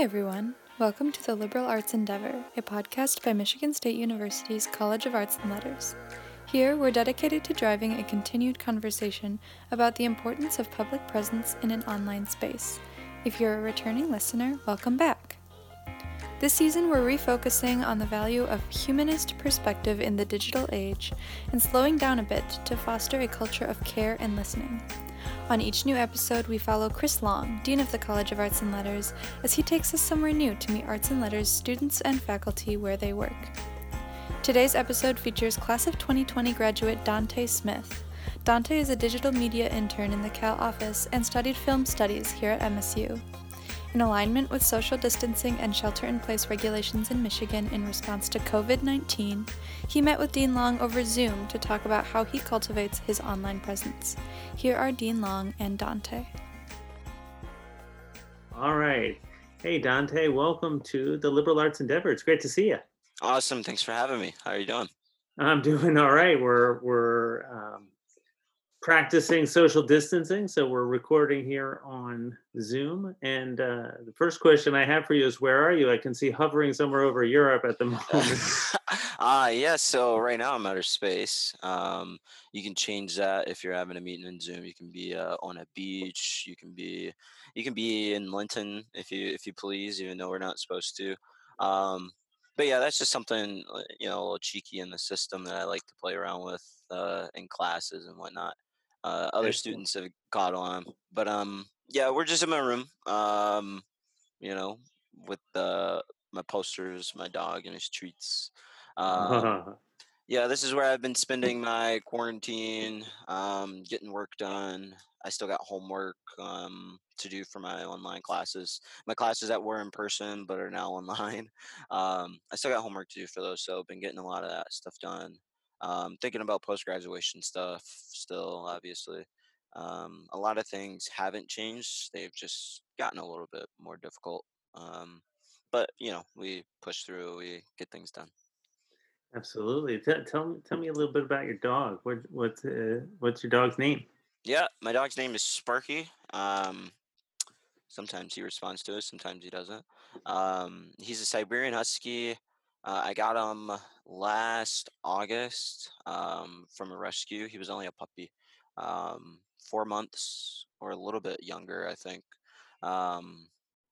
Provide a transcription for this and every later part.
Hi, everyone. Welcome to the Liberal Arts Endeavor, a podcast by Michigan State University's College of Arts and Letters. Here, we're dedicated to driving a continued conversation about the importance of public presence in an online space. If you're a returning listener, welcome back. This season, we're refocusing on the value of humanist perspective in the digital age and slowing down a bit to foster a culture of care and listening. On each new episode, we follow Chris Long, Dean of the College of Arts and Letters, as he takes us somewhere new to meet arts and letters students and faculty where they work. Today's episode features Class of 2020 graduate Dante Smith. Dante is a digital media intern in the Cal office and studied film studies here at MSU. In alignment with social distancing and shelter in place regulations in Michigan in response to COVID 19, he met with Dean Long over Zoom to talk about how he cultivates his online presence. Here are Dean Long and Dante. All right. Hey, Dante, welcome to the Liberal Arts Endeavor. It's great to see you. Awesome. Thanks for having me. How are you doing? I'm doing all right. We're, we're, um, practicing social distancing. So we're recording here on Zoom. And uh, the first question I have for you is where are you? I can see hovering somewhere over Europe at the moment. Ah, uh, yeah. So right now I'm outer space. Um, you can change that if you're having a meeting in Zoom. You can be uh, on a beach. You can be you can be in Linton if you if you please, even though we're not supposed to. Um, but yeah, that's just something uh, you know a little cheeky in the system that I like to play around with uh, in classes and whatnot uh, other students have caught on. But um, yeah, we're just in my room. Um, you know, with the my posters, my dog, and his treats. Um, yeah, this is where I've been spending my quarantine, um, getting work done. I still got homework um, to do for my online classes. My classes that were in person but are now online. Um, I still got homework to do for those, so I've been getting a lot of that stuff done. Um, thinking about post graduation stuff still, obviously. Um, a lot of things haven't changed. They've just gotten a little bit more difficult. Um, but you know, we push through. We get things done. Absolutely. T- tell me, tell me a little bit about your dog. What, what's, uh, what's your dog's name? Yeah, my dog's name is Sparky. Um, sometimes he responds to us, sometimes he doesn't. Um, he's a Siberian Husky. Uh, I got him last August um, from a rescue. He was only a puppy, um, four months or a little bit younger, I think. Um,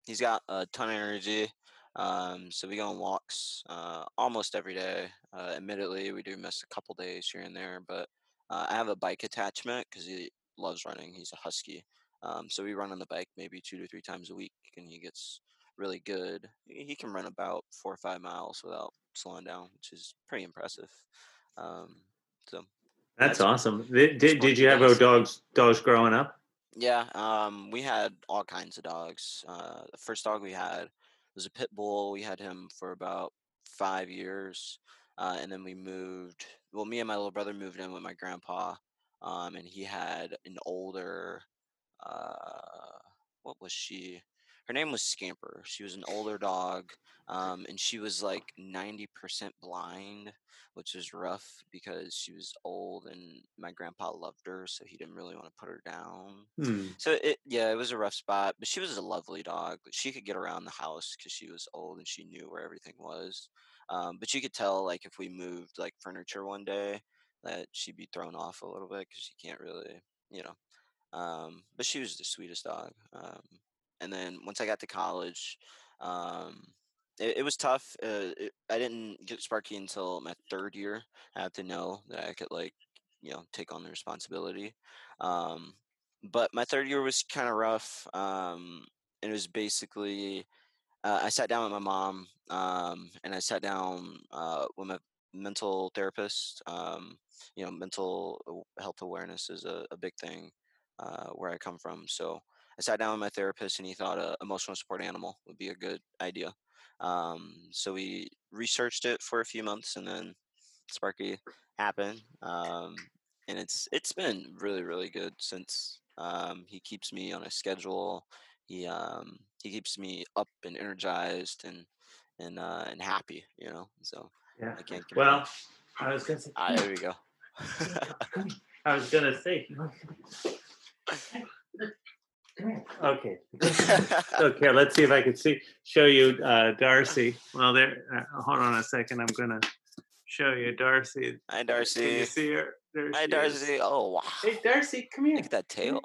he's got a ton of energy. Um, so we go on walks uh, almost every day. Uh, admittedly, we do miss a couple days here and there, but uh, I have a bike attachment because he loves running. He's a husky. Um, so we run on the bike maybe two to three times a week, and he gets really good. He can run about four or five miles without slowing down, which is pretty impressive. Um, so that's, that's awesome. Did, did, did you have a dogs dogs growing up? Yeah, um, we had all kinds of dogs. Uh, the first dog we had was a pit bull. We had him for about five years, uh, and then we moved. Well, me and my little brother moved in with my grandpa, um, and he had an older. Uh, what was she? Her name was Scamper. She was an older dog, um, and she was like ninety percent blind, which was rough because she was old, and my grandpa loved her, so he didn't really want to put her down. Hmm. So it, yeah, it was a rough spot, but she was a lovely dog. She could get around the house because she was old and she knew where everything was. Um, but you could tell, like, if we moved like furniture one day, that she'd be thrown off a little bit because she can't really, you know. Um, but she was the sweetest dog. Um, and then once I got to college, um, it, it, was tough. Uh, it, I didn't get Sparky until my third year. I had to know that I could like, you know, take on the responsibility. Um, but my third year was kind of rough. Um, it was basically uh, I sat down with my mom, um, and I sat down uh, with my mental therapist. Um, you know, mental health awareness is a, a big thing uh, where I come from. So I sat down with my therapist and he thought a emotional support animal would be a good idea. Um, so we researched it for a few months and then Sparky happened. Um, and it's it's been really really good since um, he keeps me on a schedule. He um, he keeps me up and energized and and uh, and happy, you know. So yeah. I can't. Well, I was gonna say. Ah, there we go. I was gonna say. Okay. okay. Let's see if I can see show you uh, Darcy. Well, there. Uh, hold on a second. I'm gonna show you Darcy. Hi, Darcy. Can Darcy. you see her? There Hi, she is. Darcy. Oh, wow. Hey, Darcy, come here. Look at that tail.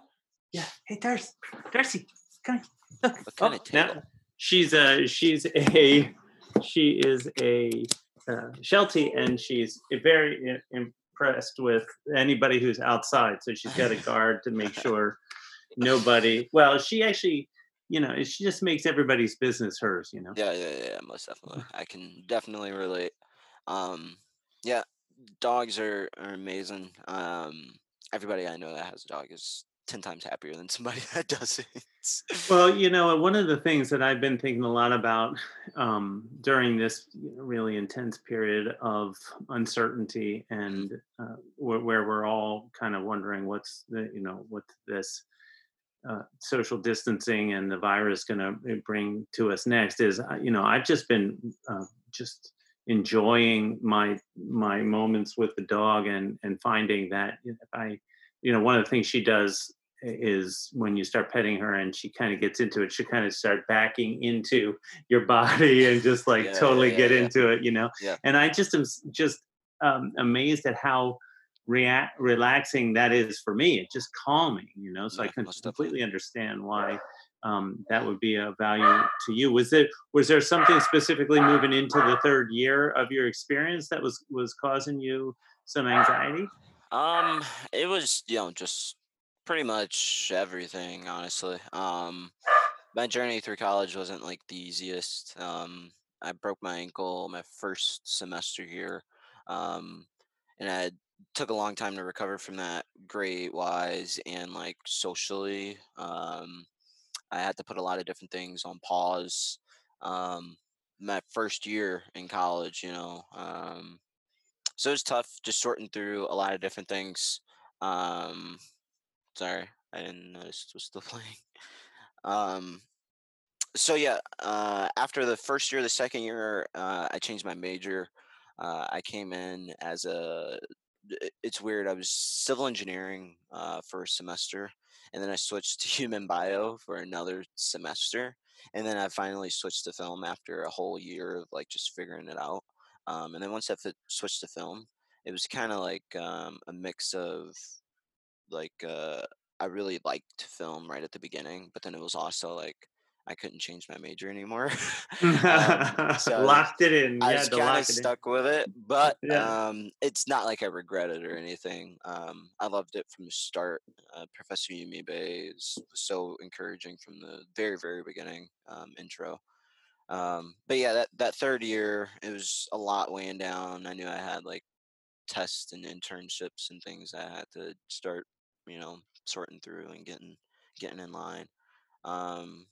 Yeah. Hey, Darcy. Darcy, come here. Look. What kind Oh, of tail? now- she's a she's a she is a uh, Sheltie, and she's very impressed with anybody who's outside. So she's got a guard to make sure nobody. Well, she actually, you know, she just makes everybody's business hers. You know. Yeah, yeah, yeah, most definitely. I can definitely relate. Um, yeah, dogs are, are amazing. Um, everybody I know that has a dog is ten times happier than somebody that doesn't. Well, you know, one of the things that I've been thinking a lot about um, during this really intense period of uncertainty and uh, where, where we're all kind of wondering what's the, you know, what this uh, social distancing and the virus going to bring to us next is, uh, you know, I've just been uh, just enjoying my my moments with the dog and and finding that if I, you know, one of the things she does is when you start petting her and she kind of gets into it, she kind of start backing into your body and just like Yeah, totally yeah, get yeah. into it, you know. And I just am just um, amazed at how react relaxing that is for me. It's just calming, you know. So I can definitely. completely understand why um, that would be a value to you. Was it was there something specifically moving into the third year of your experience that was was causing you some anxiety? Um, it was, you know, just pretty much everything, honestly. Um, my journey through college wasn't like the easiest. Um, I broke my ankle my first semester here. Um, and I took a long time to recover from that grade wise and like socially. Um, I had to put a lot of different things on pause. Um, my first year in college, you know, um, so it was tough just sorting through a lot of different things. Um, sorry, I didn't notice it was still playing. Um, so yeah, uh, after the first year, the second year, uh, I changed my major. Uh, I came in as a. It's weird. I was civil engineering uh, for a semester, and then I switched to human bio for another semester, and then I finally switched to film after a whole year of like just figuring it out. Um, and then once I fi- switched to film, it was kind of like um, a mix of like uh, I really liked film right at the beginning, but then it was also like I couldn't change my major anymore. um, so Locked it in. I was kind of it in. stuck with it, but Yeah. um, it's not like I regret it or anything. Um, I loved it from the start. Uh, Professor Yumibe is so encouraging from the very, very beginning um, intro. Um, but yeah, that, that third year, it was a lot weighing down. I knew I had like tests and internships and things I had to start, you know, sorting through and getting getting in line. Um,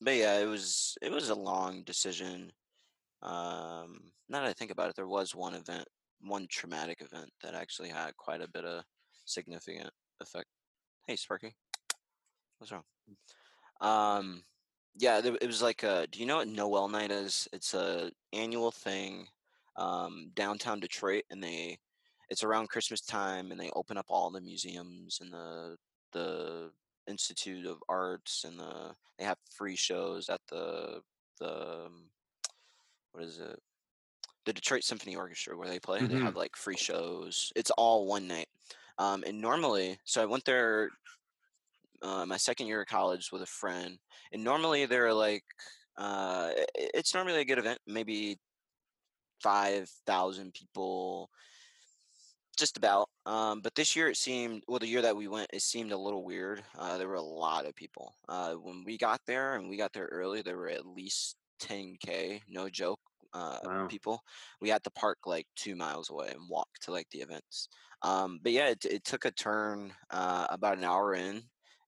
but yeah, it was it was a long decision. Um, now that I think about it, there was one event, one traumatic event that actually had quite a bit of significant effect. Hey, Sparky, what's wrong? Um, yeah, it was like a. Do you know what Noel Night is? It's a annual thing, um, downtown Detroit, and they, it's around Christmas time, and they open up all the museums and the the Institute of Arts, and the they have free shows at the the um, what is it? The Detroit Symphony Orchestra where they play. They Mhm. have like free shows. It's all one night. Um, and normally, so I went there uh, my second year of college with a friend, and normally there are like uh, it's normally a good event, maybe five thousand people, just about. Um, but this year it seemed, well, the year that we went, it seemed a little weird. Uh, there were a lot of people. Uh, when we got there, and we got there early, there were at least 10k, no joke. Uh, Wow. people. We had to park like two miles away and walk to like the events. Um, but yeah, it, it took a turn uh, about an hour in,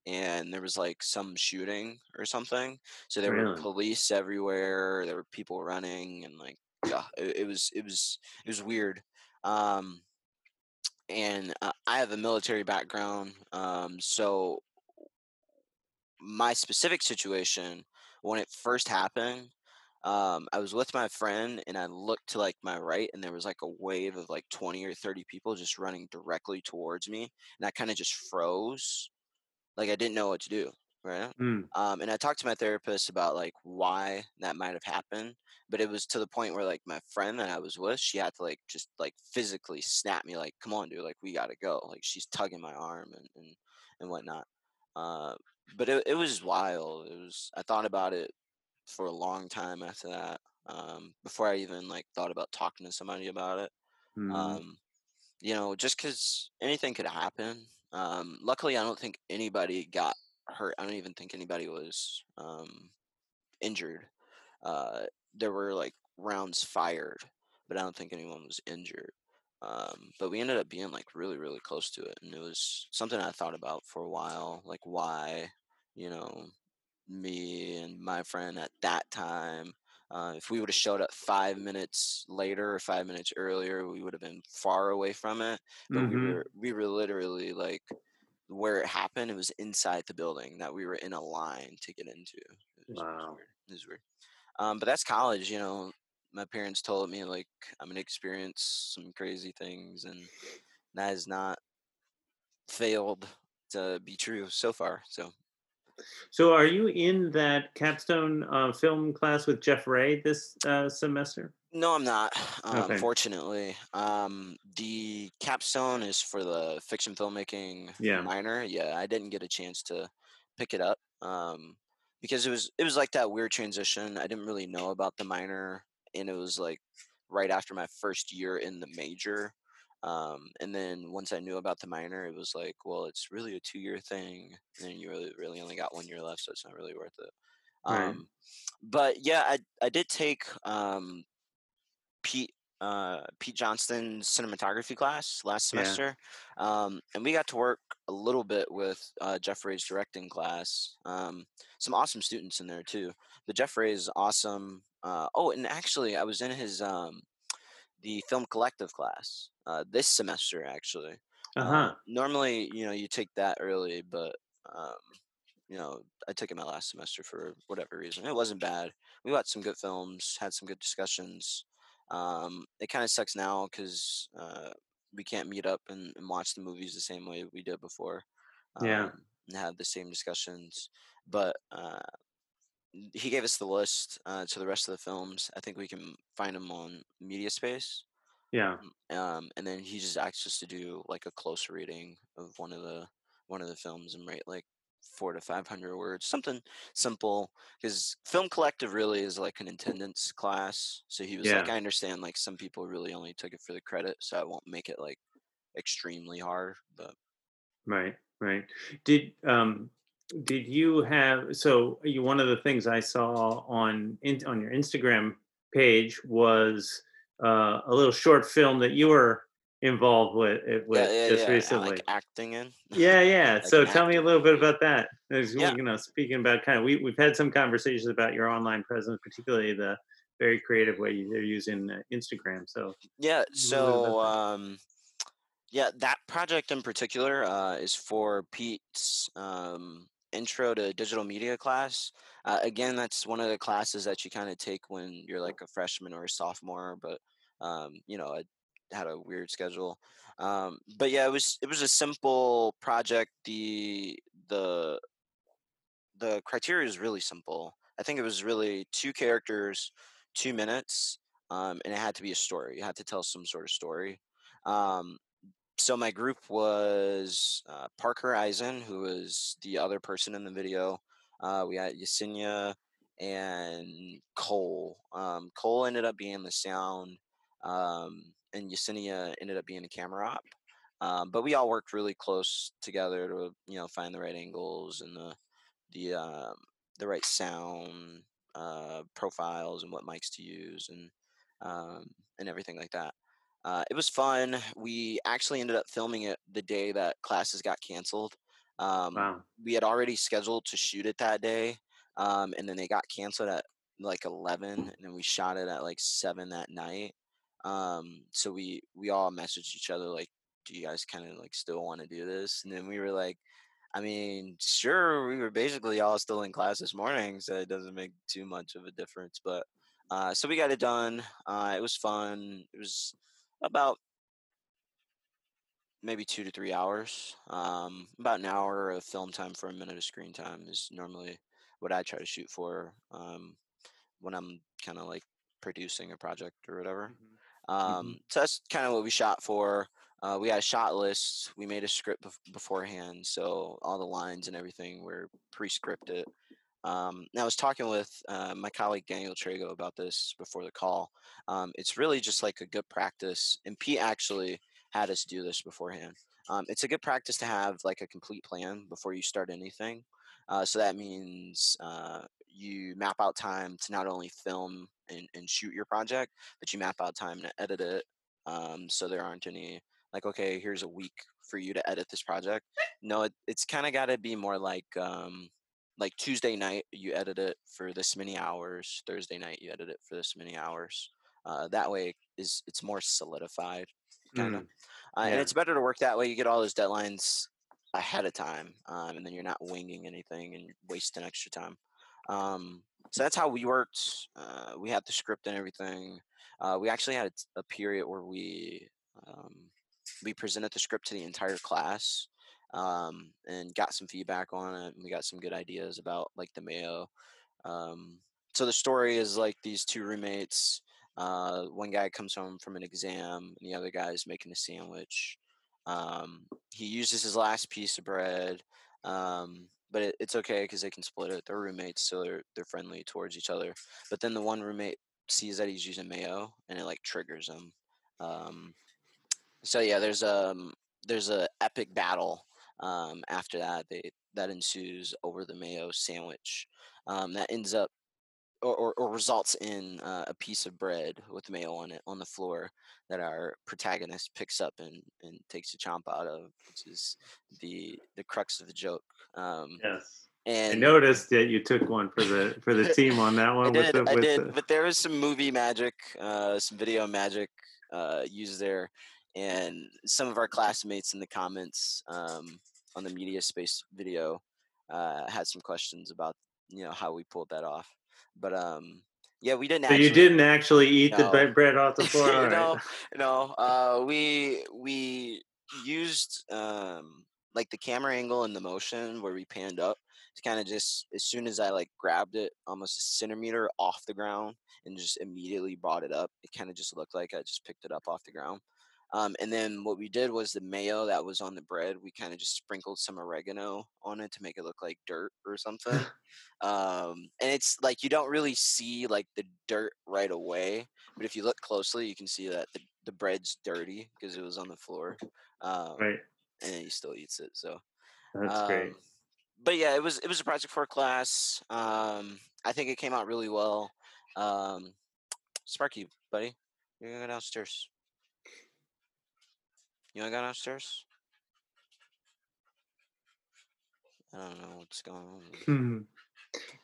and there was like some shooting or something. So there were police everywhere. There were people running, and like yeah, it, it was it was it was weird. Um, and uh, I have a military background, um, so my specific situation when it first happened um i was with my friend and i looked to like my right and there was like a wave of like 20 or 30 people just running directly towards me and i kind of just froze. Like i didn't know what to do right? Mm. Um, and I talked to my therapist about like why that might have happened, but it was to the point where like my friend that I was with, she had to like just like physically snap me, like, "Come on, dude, like we gotta go." Like she's tugging my arm and and and whatnot. Uh, but it it was wild. It was I thought about it for a long time after that. Um, before I even like thought about talking to somebody about it. Mm. Um, you know, just because anything could happen. Um, luckily, I don't think anybody got hurt. I don't even think anybody was um, injured. Uh, there were like rounds fired, but I don't think anyone was injured. Um, but we ended up being like really, really close to it, and it was something I thought about for a while, like why, you know, me and my friend at that time. Uh, if we would have showed up five minutes later or five minutes earlier, we would have been far away from it. But we Mhm. were we were literally like where it happened. It was inside the building that we were in a line to get into. It was, Wow. weird. It was weird. Um, but that's college, you know. My parents told me like I'm gonna experience some crazy things, and that has not failed to be true so far. So So, are you in that capstone uh, film class with Jeff Wray this uh, semester? No, I'm not. Um, Okay. Fortunately, um, the capstone is for the fiction filmmaking Yeah. minor. Yeah, I didn't get a chance to pick it up um, because it was it was like that weird transition. I didn't really know about the minor, and it was like right after my first year in the major. Um, and then once I knew about the minor, it was like, well, it's really a two-year thing, and you really really only got one year left, so it's not really worth it. Right. Um, but yeah, I I did take um, Pete uh, Pete Johnston's cinematography class last Yeah. semester, um, and we got to work a little bit with uh, Jeff Wray's directing class. Um, some awesome students in there too. But Jeff Wray is awesome. Uh, oh, and actually, I was in his um, the film collective class uh, this semester. Actually, Uh uh, huh. normally, you know, you take that early, but um, you know, I took it my last semester for whatever reason. It wasn't bad. We watched some good films, had some good discussions. Um, it kind of sucks now because uh, we can't meet up and, and watch the movies the same way we did before. Yeah. Um, and have the same discussions, but uh, he gave us the list uh, to the rest of the films. I think we can find them on MediaSpace Yeah. um, and then he just asked us to do like a close reading of one of the one of the films and write like four to five hundred words, something simple. Because film collective really is like an attendance class. So he was like, I understand like some people really only took it for the credit, so I won't make it like extremely hard. But Right. Right. Did um did you have so you one of the things I saw on in, on your Instagram page was uh, a little short film that you were involved with it with yeah, yeah, just yeah, recently. like acting in. Yeah, yeah. Like So tell me a little bit about that. As Yeah. you know, speaking about kind of we we've had some conversations about your online presence, particularly the very creative way you- they're using uh, Instagram. So Yeah, a so um yeah, that project in particular uh is for Pete's um intro to digital media class. Uh, again, that's one of the classes that you kind of take when you're like a freshman or a sophomore, but um you know, I had a weird schedule. Um but yeah, it was it was a simple project. The the the criteria is really simple. I think it was really two characters, two minutes, um, and it had to be a story. You had to tell some sort of story. Um, so my group was uh, Parker Eisen, who was the other person in the video. Uh, we had Yesenia and Cole. Um, Cole ended up being the sound, um, and Yesenia ended up being a camera op. Um, but we all worked really close together to you know find the right angles and the the um, the right sound uh, profiles and what mics to use and um, and everything like that. Uh, it was fun. We actually ended up filming it the day that classes got canceled. Um, wow. we had already scheduled to shoot it that day, um, and then they got canceled at like eleven, and then we shot it at like seven that night. Um, so we we all messaged each other like, "Do you guys kind of like still want to do this?" And then we were like, I mean, sure, we were basically all still in class this morning, so it doesn't make too much of a difference. But uh, so we got it done. Uh, it was fun. It was about maybe two to three hours. Um, about an hour of film time for a minute of screen time is normally what I try to shoot for um, when I'm kind of like producing a project or whatever. Mhm. Um, Mhm. So that's kind of what we shot for. Uh, we had a shot list. We made a script bef- beforehand, so all the lines and everything were pre-scripted. Um, and I was talking with uh, my colleague Daniel Trago about this before the call. Um, it's really just like a good practice, and Pete actually had us do this beforehand. Um, it's a good practice to have like a complete plan before you start anything. Uh, so that means uh, you map out time to not only film and, and shoot your project, but you map out time to edit it. Um, so there aren't any like, okay, here's a week for you to edit this project. No, it, it's kind of got to be more like um, like Tuesday night you edit it for this many hours. Thursday night you edit it for this many hours. Uh, that way is it's more solidified, kind of, Mm, uh, and it's better to work that way. You get all those deadlines ahead of time, um, and then you're not winging anything and wasting extra time. Um, so that's how we worked. Uh, we had the script and everything. Uh, we actually had a period where we um, we presented the script to the entire class um, and got some feedback on it. And we got some good ideas about like the Mayo. Um, so the story is like these two roommates. Uh, one guy comes home from an exam, and the other guy is making a sandwich. Um, he uses his last piece of bread, um, but it, it's okay because they can split it. They're roommates, so they're they're friendly towards each other. But then the one roommate sees that he's using mayo, and it like triggers him. Um, so yeah, there's um there's a epic battle um, after that. They that ensues over the mayo sandwich. Um, that ends up or, or, or results in uh, a piece of bread with mayo on it on the floor that our protagonist picks up and, and takes a chomp out of, which is the the crux of the joke. Um, Yes. I noticed that you took one for the for the team on that I one with did, the I did, the but there was some movie magic, uh, some video magic uh, used there, and some of our classmates in the comments um, on the media space video uh, had some questions about you know how we pulled that off. But um, yeah, we didn't so you didn't actually eat the No. bre- bread off the floor. Right. no, no. Uh, we we used um, like the camera angle and the motion where we panned up to kind of just as soon as I like grabbed it almost a centimeter off the ground and just immediately brought it up. It kind of just looked like I just picked it up off the ground. Um, and then what we did was the mayo that was on the bread, we kind of just sprinkled some oregano on it to make it look like dirt or something. um, and it's like you don't really see like the dirt right away, but if you look closely, you can see that the, the bread's dirty because it was on the floor. Um, Right. and he still eats it. So, That's great. um, but yeah, it was it was a project for a class. Um, I think it came out really well. Um, Sparky, buddy, you're gonna go downstairs. You wanna go downstairs? I don't know what's going on.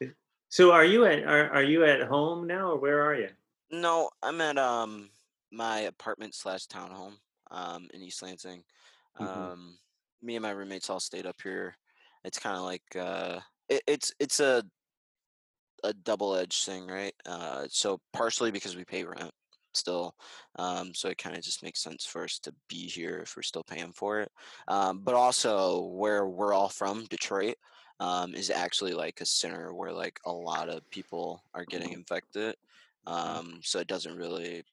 Hmm. So are you at are, are you at home now or where are you? No, I'm at um my apartment slash townhome um in East Lansing. Mhm. Um, me and my roommates all stayed up here. It's kind of like uh, it, it's it's a a double edged thing, right? Uh, so partially because we pay rent still, um, so it kind of just makes sense for us to be here if we're still paying for it. Um, but also where we're all from, Detroit, um, is actually like a center where like a lot of people are getting infected. Um, so it doesn't really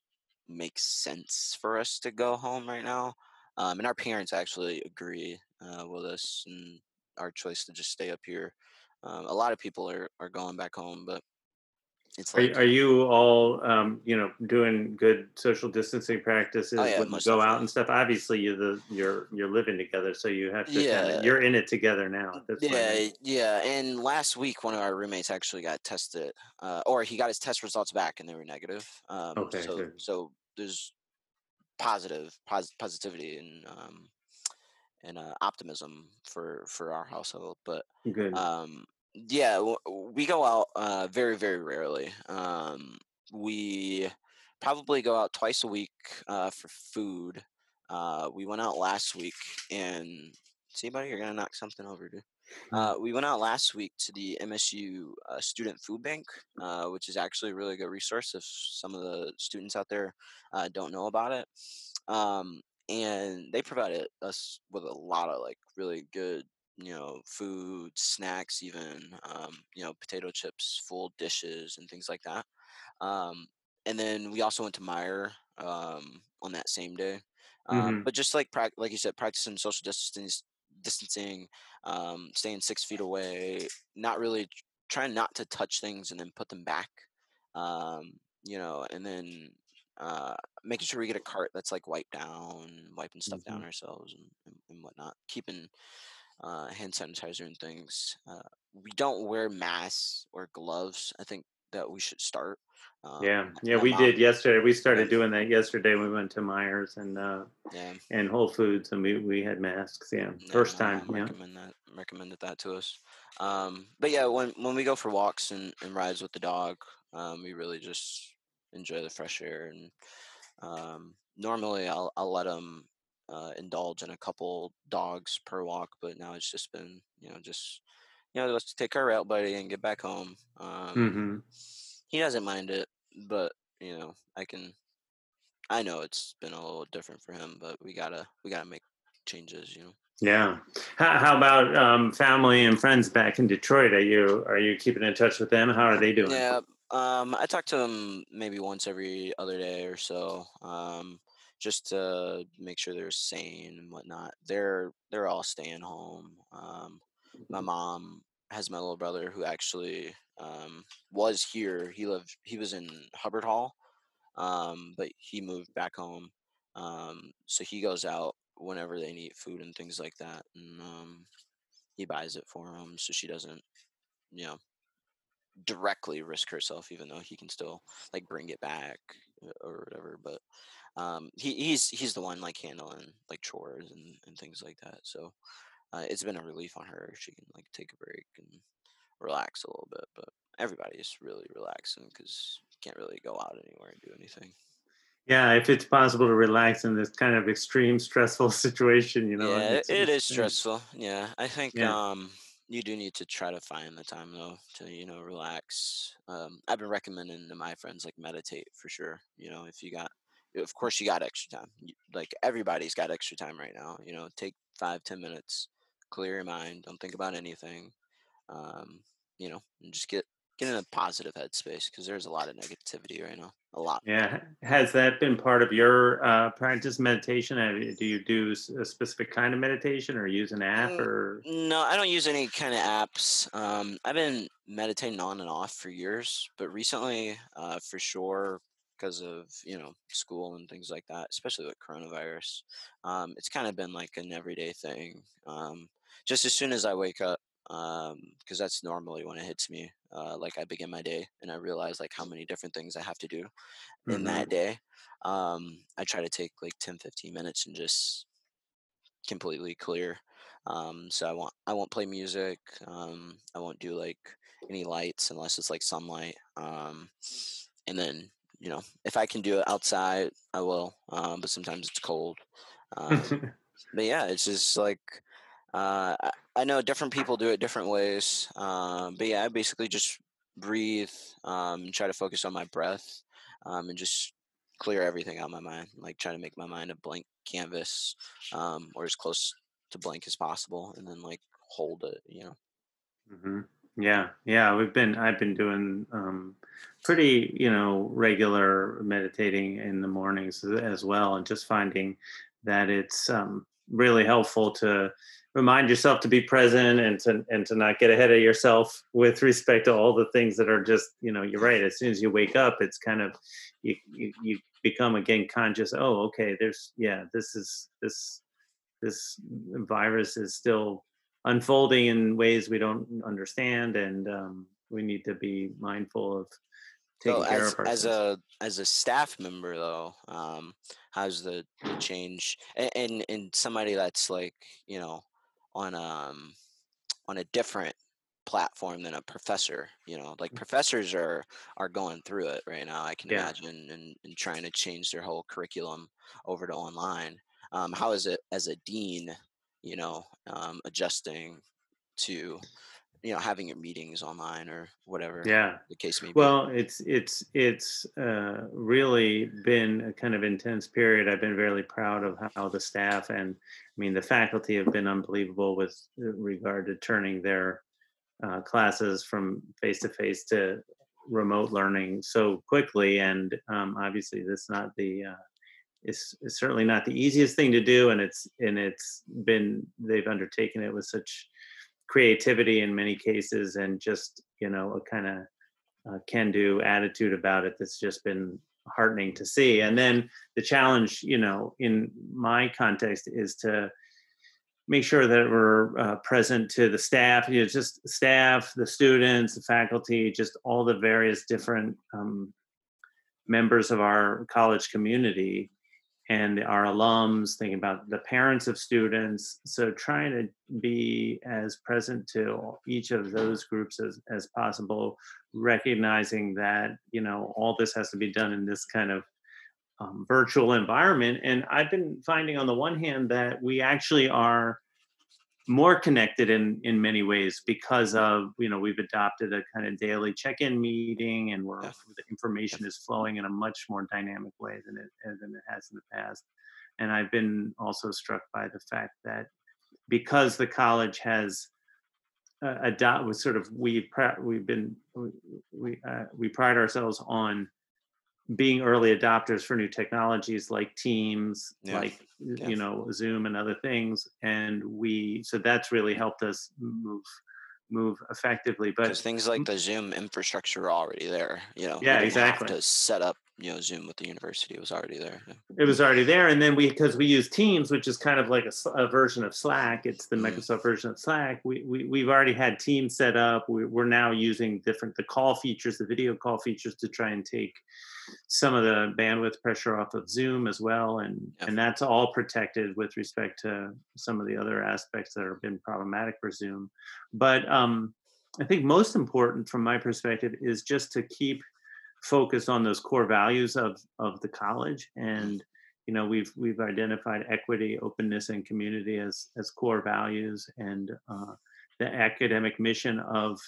make sense for us to go home right now. Um, and our parents actually agree uh, with us and our choice to just stay up here. Um, a lot of people are, are going back home, but it's Are, like you- are you all um, you know doing good social distancing practices Oh, yeah, when you go out and stuff? Obviously, you the you're you're living together, so you have to. Kinda, Yeah. you're in it together now. At this point, yeah, yeah. And last week, one of our roommates actually got tested, uh, or he got his test results back and they were negative. Um, Okay, so good. so there's positive pos- positivity and um, and uh, optimism for for our household, but Good. um yeah we go out uh very very rarely um we probably go out twice a week uh for food uh we went out last week and see buddy you're gonna knock something over dude uh, we went out last week to the MSU uh, Student Food Bank, uh, which is actually a really good resource if some of the students out there uh, don't know about it. Um, and they provided us with a lot of like really good you know food snacks even um, you know potato chips full dishes and things like that um, and then we also went to Meijer um, on that same day um, hmm but just like like you said practicing social distancing distancing um, staying six feet away not really trying not to touch things and then put them back um, you know and then uh, making sure we get a cart that's like wiped down wiping stuff hmm down ourselves and, and, and whatnot keeping uh, hand sanitizer and things. Uh, we don't wear masks or gloves. I think that we should start. Um, Yeah, yeah, we did yesterday. We started doing that yesterday. We went to Meijer's and uh yeah, and Whole Foods and we we had masks. Yeah, first time. mom Yeah. recommend that recommended that to us. Um, but yeah, when when we go for walks and, and rides with the dog, um, we really just enjoy the fresh air. And um, normally, I'll I'll let him uh, indulge in a couple dogs per walk, but now it's just been you know just you know, let's take our route, buddy, and get back home. Um, hmm he doesn't mind it, but you know, I can. I know it's been a little different for him, but we gotta we gotta make changes. You know. Yeah. How, how about um, family and friends back in Detroit? Are you are you keeping in touch with them? How are they doing? Yeah. Um, I talk to them maybe once every other day or so. Um, just to make sure they're sane and whatnot. They're they're all staying home. Um, my mom has my little brother who actually um, was here. He lived. He was in Hubbard Hall um, but he moved back home. Um, so he goes out whenever they need food and things like that, and um, he buys it for them, so she doesn't, you know, directly risk herself, even though he can still like bring it back uh, or whatever. But um, he, he's he's the one like handling like chores and, and things like that. So uh, it's been a relief on her. She can like take a break and relax a little bit. But everybody's really relaxing because you can't really go out anywhere and do anything. Yeah, if it's possible to relax in this kind of extreme stressful situation, you know, Yeah, it's, it's stressful. Yeah, I think yeah. um you do need to try to find the time though to you know relax. Um, I've been recommending to my friends like meditate for sure. You know, if you got, of course you got extra time. Like everybody's got extra time right now. You know, take five ten minutes, clear your mind, don't think about anything. Um, you know, and just get get in a positive headspace because there's a lot of negativity right now. A lot. Yeah. Has that been part of your uh, practice meditation? Do you do a specific kind of meditation or use an app or? No, I don't use any kind of apps. Um, I've been meditating on and off for years, but recently, uh, for sure, because of you know school and things like that, especially with coronavirus, um, it's kind of been like an everyday thing. Um, just as soon as I wake up, because that's normally when it hits me. Uh, like I begin my day and I realize like how many different things I have to do in hmm that day. Um, I try to take like 10, 15 minutes and just completely clear. Um, so I won't I won't play music. Um, I won't do like any lights unless it's like sunlight. Um, and then you know if I can do it outside, I will. Um, but sometimes it's cold. Um, but yeah, it's just like uh, I, know different people do it different ways. Um, but yeah, I basically just breathe, um, and try to focus on my breath, um, and just clear everything out of my mind. Like try to make my mind a blank canvas, um, or as close to blank as possible, and then like hold it. You know. hmm Yeah, yeah, we've been I've been doing um pretty, you know, regular meditating in the mornings as well and just finding that it's um really helpful to remind yourself to be present and to and to not get ahead of yourself with respect to all the things that are just, you know, you're right. As soon as you wake up, it's kind of you you, you become again conscious, oh, okay, there's yeah, this is this this virus is still unfolding in ways we don't understand and um, we need to be mindful of So care as of as a as a staff member though, um, how's the the change and, and and somebody that's like you know on um on a different platform than a professor you know like professors are are going through it right now i can yeah. imagine and, and trying to change their whole curriculum over to online. Um, how is it as a dean you know um, adjusting to you know having your meetings online or whatever Yeah. the case may be. Well, it's it's it's uh, really been a kind of intense period. I've been really proud of how the staff and I mean the faculty have been unbelievable with regard to turning their uh, classes from face to face to remote learning so quickly. And um, obviously, that's not the uh, it's, it's certainly not the easiest thing to do, and it's and it's been they've undertaken it with such creativity in many cases and just you know a kind of uh, can do attitude about it that's just been heartening to see. And then the challenge you know in my context is to make sure that we're uh, present to the staff you know just staff the students the faculty just all the various different um, members of our college community and our alums, thinking about the parents of students. So trying to be as present to each of those groups as, as possible, recognizing that, you know, all this has to be done in this kind of um, virtual environment. And I've been finding on the one hand that we actually are more connected in in many ways because of you know we've adopted a kind of daily check-in meeting and where Yeah. the information is flowing in a much more dynamic way than it than it has in the past and i've been also struck by the fact that because the college has uh, adopt was sort of we pri- we've been we we, uh, we pride ourselves on being early adopters for new technologies like teams Yeah. like Yeah. you know zoom and other things and we so that's really helped us move move effectively but things like the Zoom infrastructure are already there. You know, Yeah, exactly. Have to set up, you know, Zoom with the university. It was already there. It was already there and then we because we use teams which is kind of like a version of slack it's the Mhm. microsoft version of slack we, we we've already had teams set up we, we're now using different the call features the video call features to try and take some of the bandwidth pressure off of zoom as well and and that's all protected with respect to some of the other aspects that have been problematic for zoom but um i think most important from my perspective is just to keep focused on those core values of of the college and you know we've we've identified equity openness and community as as core values and uh, the academic mission of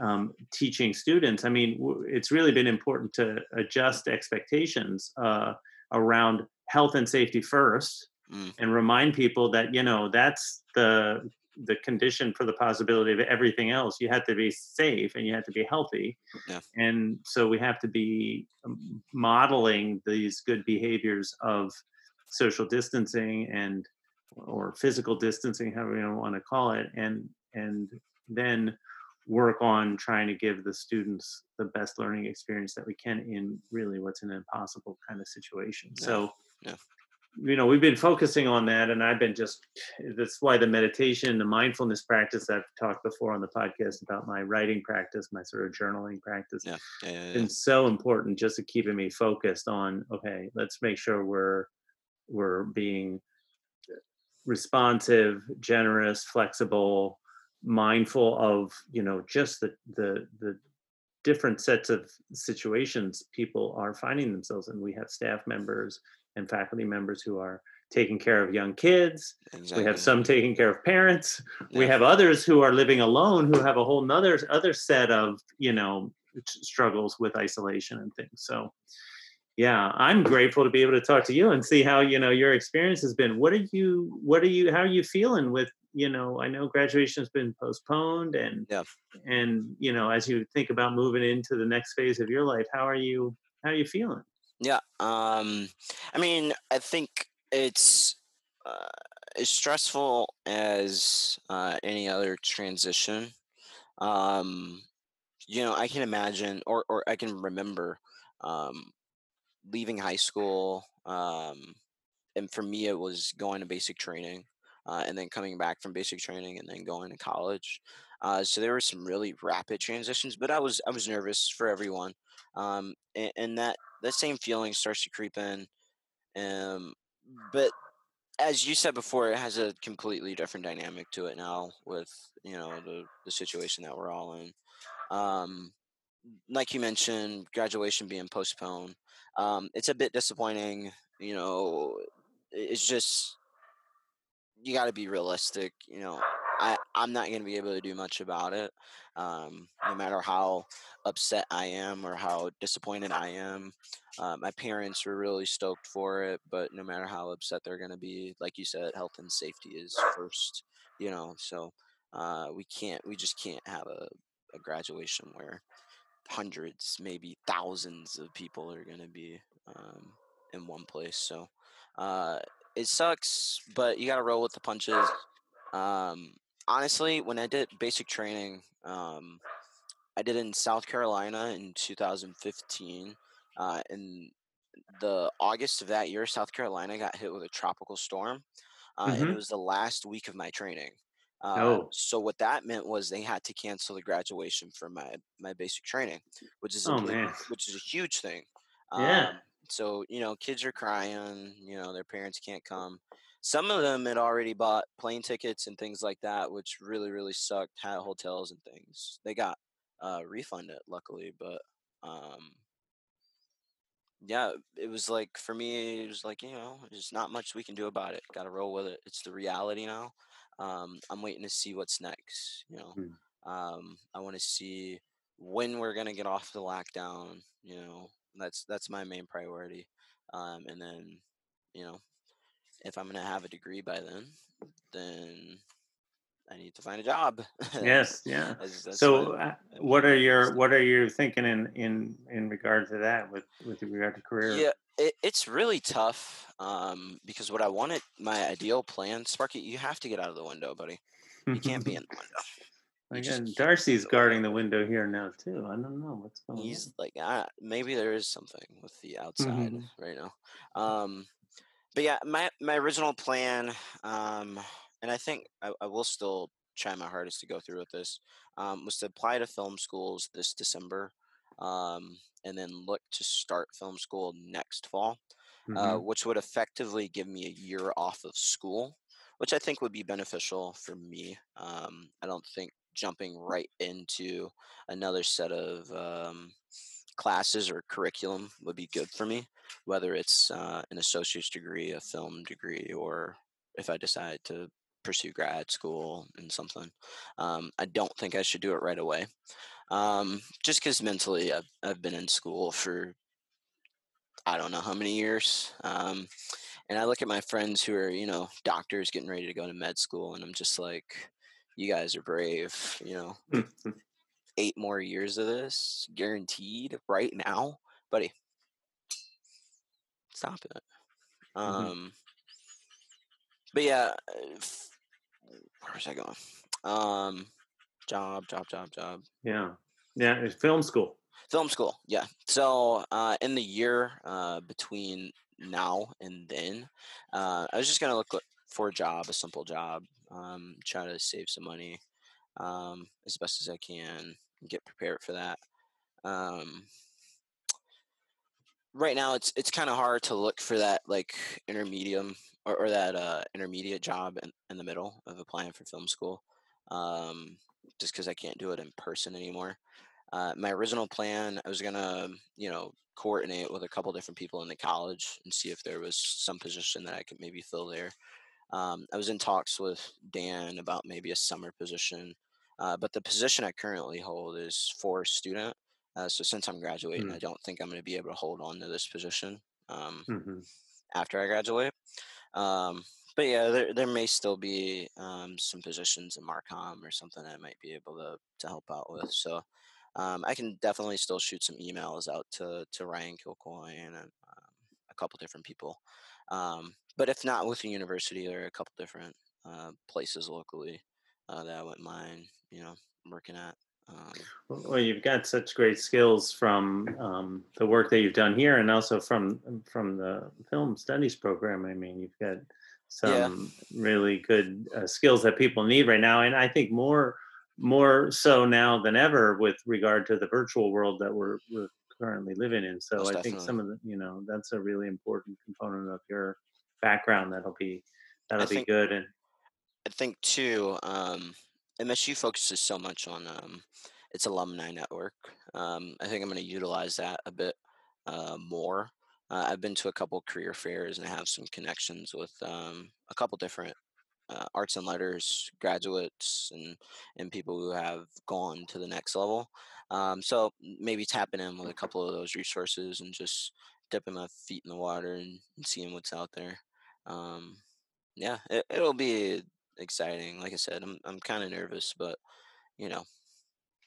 um, teaching students i mean w- it's really been important to adjust expectations uh, around health and safety first Mm. and remind people that you know that's the the condition for the possibility of everything else you have to be safe and you have to be healthy Yeah. and so we have to be um, modeling these good behaviors of social distancing and or physical distancing however you want to call it and and then work on trying to give the students the best learning experience that we can in really what's an impossible kind of situation Yeah. so Yeah. You know we've been focusing on that and i've been just that's why the meditation the mindfulness practice i've talked before on the podcast about my writing practice my sort of journaling practice Yeah. Yeah. Yeah. yeah. been so important just to keeping me focused on okay let's make sure we're we're being uh, responsive generous flexible mindful of you know just the the the different sets of situations people are finding themselves in we have staff members and faculty members who are taking care of young kids. Exactly. we have some taking care of parents. We have others who are living alone who have a whole nother other set of you know struggles with isolation and things. So yeah i'm grateful to be able to talk to you and see how you know your experience has been. What are you what are you how are you feeling with you know i know graduation has been postponed and Yeah. and you know as you think about moving into the next phase of your life how are you how are you feeling Yeah. Um, I mean, I think it's uh, as stressful as uh, any other transition. Um, you know, I can imagine, or or I can remember, um, leaving high school. Um, and for me, it was going to basic training, uh, and then coming back from basic training, and then going to college. Uh, so there were some really rapid transitions, but I was I was nervous for everyone, um, and, and that that same feeling starts to creep in. Um, but as you said before, it has a completely different dynamic to it now with you know the the situation that we're all in. Um, like you mentioned, graduation being postponed. Um, it's a bit disappointing. You know, it's just you got to be realistic. You know, I I'm not going to be able to do much about it. Um, no matter how upset I am or how disappointed I am. Uh, my parents were really stoked for it, but no matter how upset they're going to be, like you said, health and safety is first. You know, so uh, we can't, we just can't have a, a graduation where hundreds, maybe thousands of people are going to be um, in one place. So uh, it sucks, but you got to roll with the punches. Um, honestly, when I did basic training, um, I did in South Carolina in 2015. Uh, in the August of that year, South Carolina got hit with a tropical storm, uh, and it Mm-hmm. was the last week of my training. Uh, Oh, so what that meant was they had to cancel the graduation for my my basic training, which is a oh big, man. which is a huge thing. Yeah. Um, so you know, kids are crying. You know, their parents can't come. Some of them had already bought plane tickets and things like that, which really really sucked. Had hotels and things. They got uh, refunded, luckily, but um, yeah, it was like for me, it was like you know, there's not much we can do about it. Got to roll with it. It's the reality now. Um, I'm waiting to see what's next. You know, Mm. um, I want to see when we're gonna get off the lockdown. You know, that's that's my main priority. Um, and then, you know, if I'm gonna have a degree by then, then I need to find a job. Yes. Yeah. that's, that's So, my, uh, what are your what are you thinking in in in regard to that with with regard to career? Yeah, it, it's really tough um, because what I wanted, my ideal plan, Sparky, you have to get out of the window, buddy. You can't be in the window. Again, Darcy's guarding the window here now too. I don't know what's going He's like, ah, maybe there is something with the outside Mhm. right now. Um, but yeah, my my original plan, um, and I think I, I will still try my hardest to go through with this, um, was to apply to film schools this December, um, and then look to start film school next fall, uh, Mhm. which would effectively give me a year off of school, which I think would be beneficial for me. Um, I don't think jumping right into another set of um, classes or curriculum would be good for me, whether it's uh, an associate's degree, a film degree, or if I decide to pursue grad school and something. Um, I don't think I should do it right away. Um, just because mentally I've, I've been in school for I don't know how many years. Um, and I look at my friends who are, you know, doctors getting ready to go to med school, and I'm just like, you guys are brave, you know, eight more years of this guaranteed right now, buddy. Stop it. Mhm. Um, but yeah, uh, where was I going? Um, job, job, job, job. Yeah. Yeah. It's film school. Film school, yeah. So uh, in the year uh, between now and then, uh, I was just gonna look for a job, a simple job, um, try to save some money um, as best as I can, get prepared for that. Um, right now, it's it's kind of hard to look for that like intermediate or, or that uh, intermediate job in, in the middle of applying for film school, um, just because I can't do it in person anymore. Uh, my original plan, I was gonna, you know, coordinate with a couple different people in the college and see if there was some position that I could maybe fill there. Um, I was in talks with Dan about maybe a summer position, uh, but the position I currently hold is for student. Uh, so since I'm graduating, I Mm. don't think I'm going to be able to hold on to this position um, hmm after I graduate. Um, but yeah, there there may still be um, some positions in Marcom or something I might be able to to help out with. So um, I can definitely still shoot some emails out to to Ryan Kilcoyne and um, a couple different people. Um, but if not with the university, there are a couple different uh, places locally uh, that I wouldn't mind, you know, working at. Um, Well, you've got such great skills from um, the work that you've done here, and also from from the film studies program. I mean, you've got yeah, some really good uh, skills that people need right now, and I think more more so now than ever with regard to the virtual world that we're we're currently living in. So most I think definitely. some of the you know that's a really important component of your background that'll be that'll be think good and I think too, um, MSU focuses so much on um, its alumni network. Um, I think I'm going to utilize that a bit uh, more. Uh, I've been to a couple career fairs and I have some connections with um, a couple different uh, arts and letters graduates and and people who have gone to the next level. Um, so maybe tapping in with a couple of those resources and just dipping my feet in the water and, seeing what's out there. Um, yeah, it, it'll be exciting. Like I said, I'm I'm kind of nervous, but you know,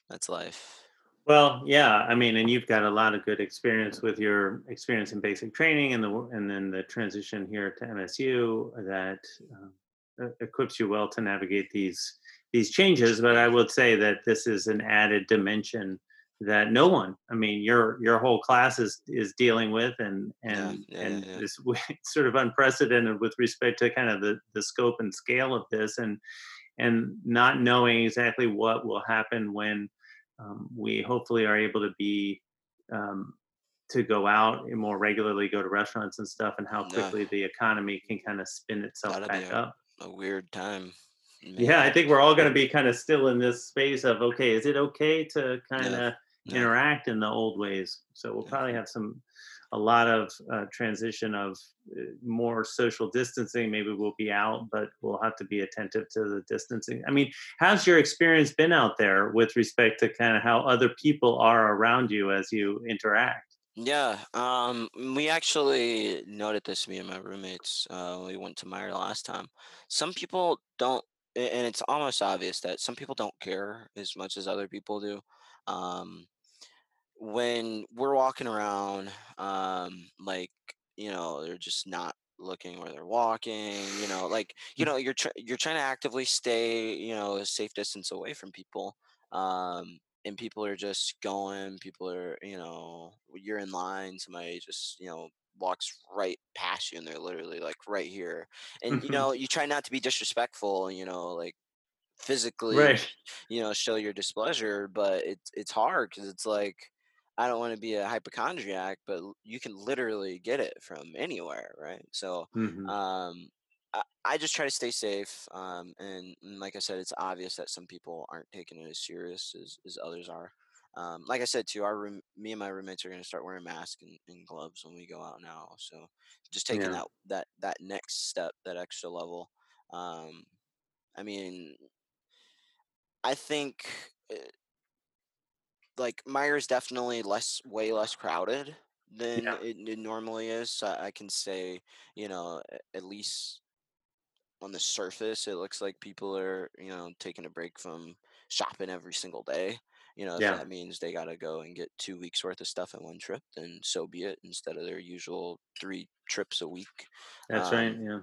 that's life. Well, yeah, I mean, and you've got a lot of good experience with your experience in basic training and the and then the transition here to MSU that uh, equips you well to navigate these these changes. But I would say that this is an added dimension that no one, I mean, your your whole class is is dealing with, and and Yeah, yeah, and yeah. this sort of unprecedented with respect to kind of the the scope and scale of this, and and not knowing exactly what will happen when um, we hopefully are able to be um, to go out and more regularly go to restaurants and stuff and how quickly the economy can kind of spin itself back a, up. a weird time, yeah i think we're all going to be kind of still in this space of okay is it okay to kind of yeah, interact in the old ways so we'll probably have some a lot of uh, transition of uh, more social distancing maybe we'll be out but we'll have to be attentive to the distancing i mean how's your experience been out there with respect to kind of how other people are around you as you interact yeah. Um, we actually noted this, me and my roommates. Uh, we went to Meijer last time. Some people don't, and it's almost obvious that some people don't care as much as other people do. Um, when we're walking around, um, like you know, they're just not looking where they're walking. You know, like you know, you're tr- you're trying to actively stay, you know, a safe distance away from people. Um, and people are just going. People are, you know, you're in line. Somebody just, you know, walks right past you, and they're literally like right here. And you know, you try not to be disrespectful. You know, like physically right you know show your displeasure but it's it's hard because it's like i don't want to be a hypochondriac but you can literally get it from anywhere right so hmm um I, I just try to stay safe um and, and like i said it's obvious that some people aren't taking it as serious as, as others are um, like I said too, our room, me and my roommates are going to start wearing masks and, and gloves when we go out now. So, just taking yeah that that that next step, that extra level. Um, I mean, I think uh, like Meijer's definitely less, way less crowded than yeah it, it normally is. So I can say, you know, at least on the surface, it looks like people are, you know, taking a break from shopping every single day. You know, yeah that means they got to go and get two weeks worth of stuff in one trip, then so be it. Instead of their usual three trips a week. that's right Um, yeah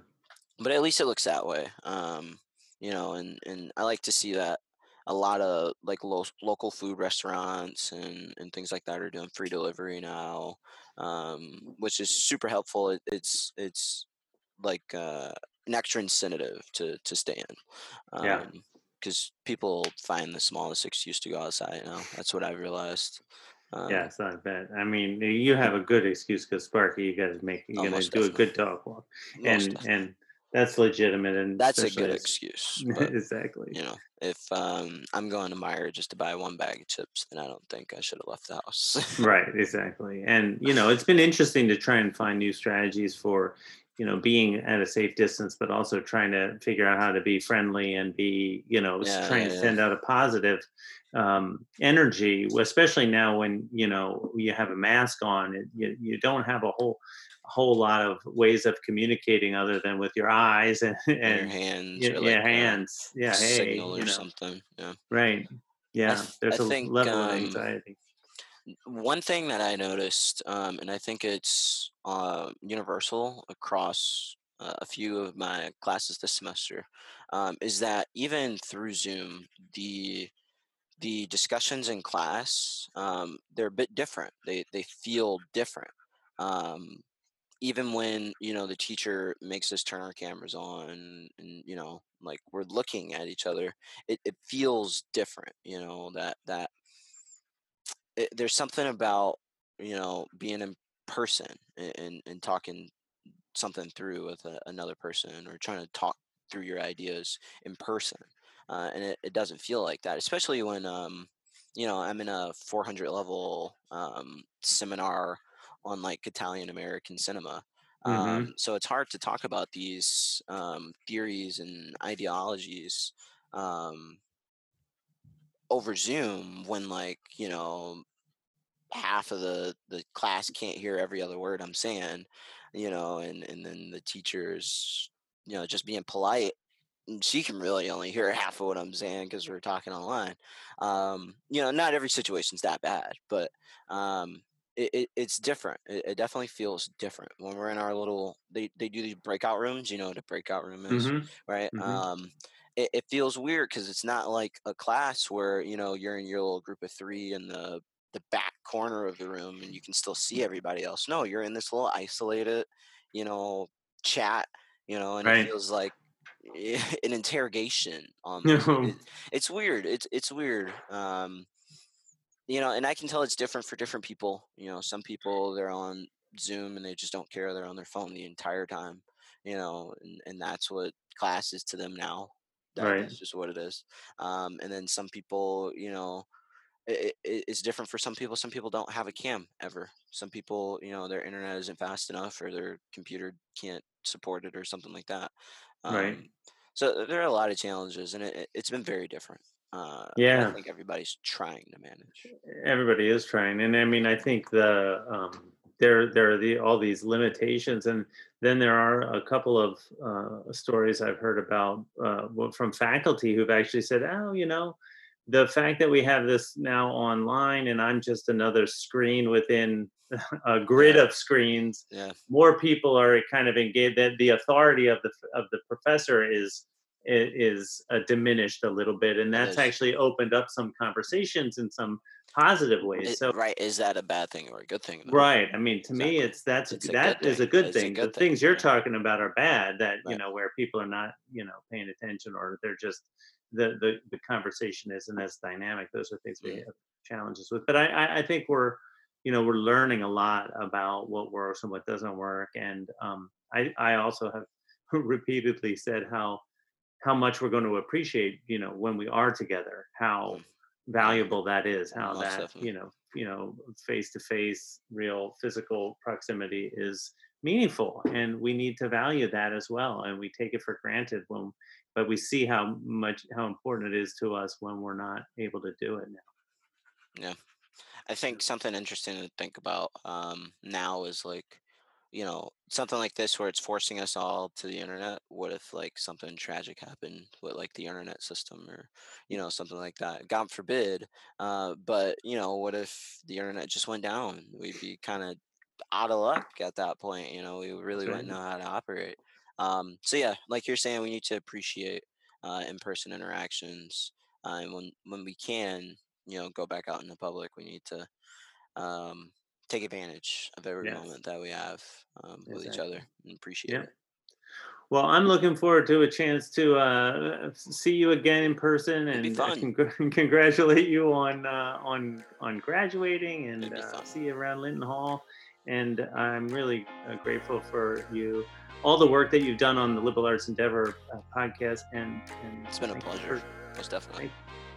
but at least it looks that way um you know and and i like to see that a lot of like lo- local food restaurants and and things like that are doing free delivery now um which is super helpful. It, it's it's like uh an extra incentive to to stay in yeah. um because people find the smallest excuse to go outside now that's what i've realized Yeah, um it's not bad. I mean, you have a good excuse because Sparky, you guys make you're gonna almost do a good dog walk, most and definitely. and that's legitimate, and that's a good excuse but exactly You know, if um, I'm going to Meijer just to buy one bag of chips, then I don't think I should have left the house. right, exactly, and you know, it's been interesting to try and find new strategies for you know being at a safe distance, but also trying to figure out how to be friendly and be you know yeah, try yeah, and yeah. send out a positive um, energy, especially now when you know you have a mask on, it, you you don't have a whole a whole lot of ways of communicating other than with your eyes and Or your hands, your, or your hands. Yeah, hey, signal you or know, something. Yeah, right. I Yeah, I there's a think level of um, anxiety. One thing that I noticed, um, and I think it's uh, universal across uh, a few of my classes this semester, um, is that even through Zoom, the the discussions in class um, they're a bit different. They they feel different. Um, even when you know the teacher makes us turn our cameras on and you know like we're looking at each other it, it feels different you know that that it, there's something about you know being in person and, and, and talking something through with a, another person or trying to talk through your ideas in person uh, and it, it doesn't feel like that especially when um you know i'm in a 400 level um, seminar on like italian american cinema Um, mm-hmm. So it's hard to talk about these um, theories and ideologies um, over Zoom when, like, you know, half of the the class can't hear every other word I'm saying, you know, and and then the teachers, you know, just being polite. She can really only hear half of what I'm saying because we're talking online. Um, you know, not every situation's that bad, but um, it, it, it's different. It, it, definitely feels different when we're in our little. They they do these breakout rooms. You know what a breakout room is, mm-hmm. right? Mm-hmm. Um, it, it feels weird because it's not like a class where you know you're in your little group of three in the the back corner of the room and you can still see everybody else. No, you're in this little isolated, you know, chat, you know, and right. it feels like an interrogation on it, it's weird. It's it's weird um you know and i can tell it's different for different people. You know some people they're on zoom and they just don't care. They're on their phone the entire time you know and, and that's what class is to them now that, right. that's just what it is um and then some people you know it, it, it's different for some people. Some people don't have a cam ever. Some people, you know, their internet isn't fast enough or their computer can't support it or something like that. Um, right. So there are a lot of challenges, and it, has been very different. Uh, yeah, I think everybody's trying to manage. Everybody is trying, and I mean, I think the um, there there are the all these limitations, and then there are a couple of uh, stories I've heard about uh, from faculty who've actually said, "Oh, you know." the fact that we have this now online and I'm just another screen within a grid yeah. of screens, yeah. more people are kind of engaged. That the authority of the of the professor is is uh, diminished a little bit, and that's actually opened up some conversations and some positive ways. So, right, is that a bad thing or a good thing? Though? Right. I mean, to exactly. me, it's that's it's that a is a good thing. A good the thing. things you're yeah. talking about are bad. That right. you know where people are not you know paying attention or they're just the the, the conversation isn't as dynamic. Those are things we have challenges with. But I, I think we're you know we're learning a lot about what works and what doesn't work. And um, I I also have repeatedly said how how much we're going to appreciate you know when we are together how mm. Valuable that is how Most that definitely. you know you know face to face real physical proximity is meaningful and we need to value that as well and we take it for granted when but we see how much how important it is to us when we're not able to do it now yeah i think something interesting to think about um, now is like you know something like this where it's forcing us all to the internet what if like something tragic happened with like the internet system or you know something like that? God forbid uh, but you know what if the internet just went down? We'd be kind of out of luck at that point you know we really wouldn't know how to operate. Um, so yeah, like you're saying, we need to appreciate uh, in-person interactions, uh, and when when we can, you know, go back out in the public, we need to um, take advantage of every yes. moment that we have um, exactly. with each other and appreciate yeah. it. Well, I'm looking forward to a chance to uh, see you again in person and uh, congratulate you on uh, on on graduating and uh, see you around Linton Hall. And I'm really uh, grateful for you all the work that you've done on the Liberal Arts Endeavor uh, podcast. And, and it's been a pleasure. For, Most definitely.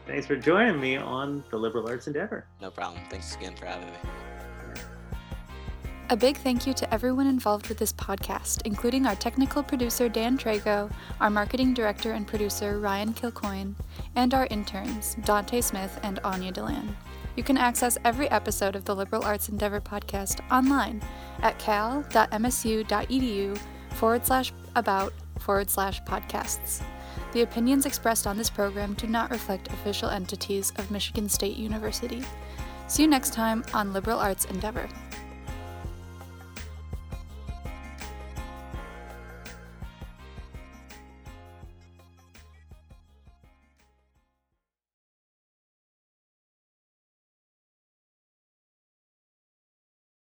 Thanks for joining me on the Liberal Arts Endeavor. No problem. Thanks again for having me. A big thank you to everyone involved with this podcast, including our technical producer Dan Trago, our marketing director and producer Ryan Kilcoyne, and our interns Dante Smith and Anya Delan. You can access every episode of the Liberal Arts Endeavor podcast online at cal.msu.edu forward slash about forward slash podcasts. The opinions expressed on this program do not reflect official entities of Michigan State University. See you next time on Liberal Arts Endeavor.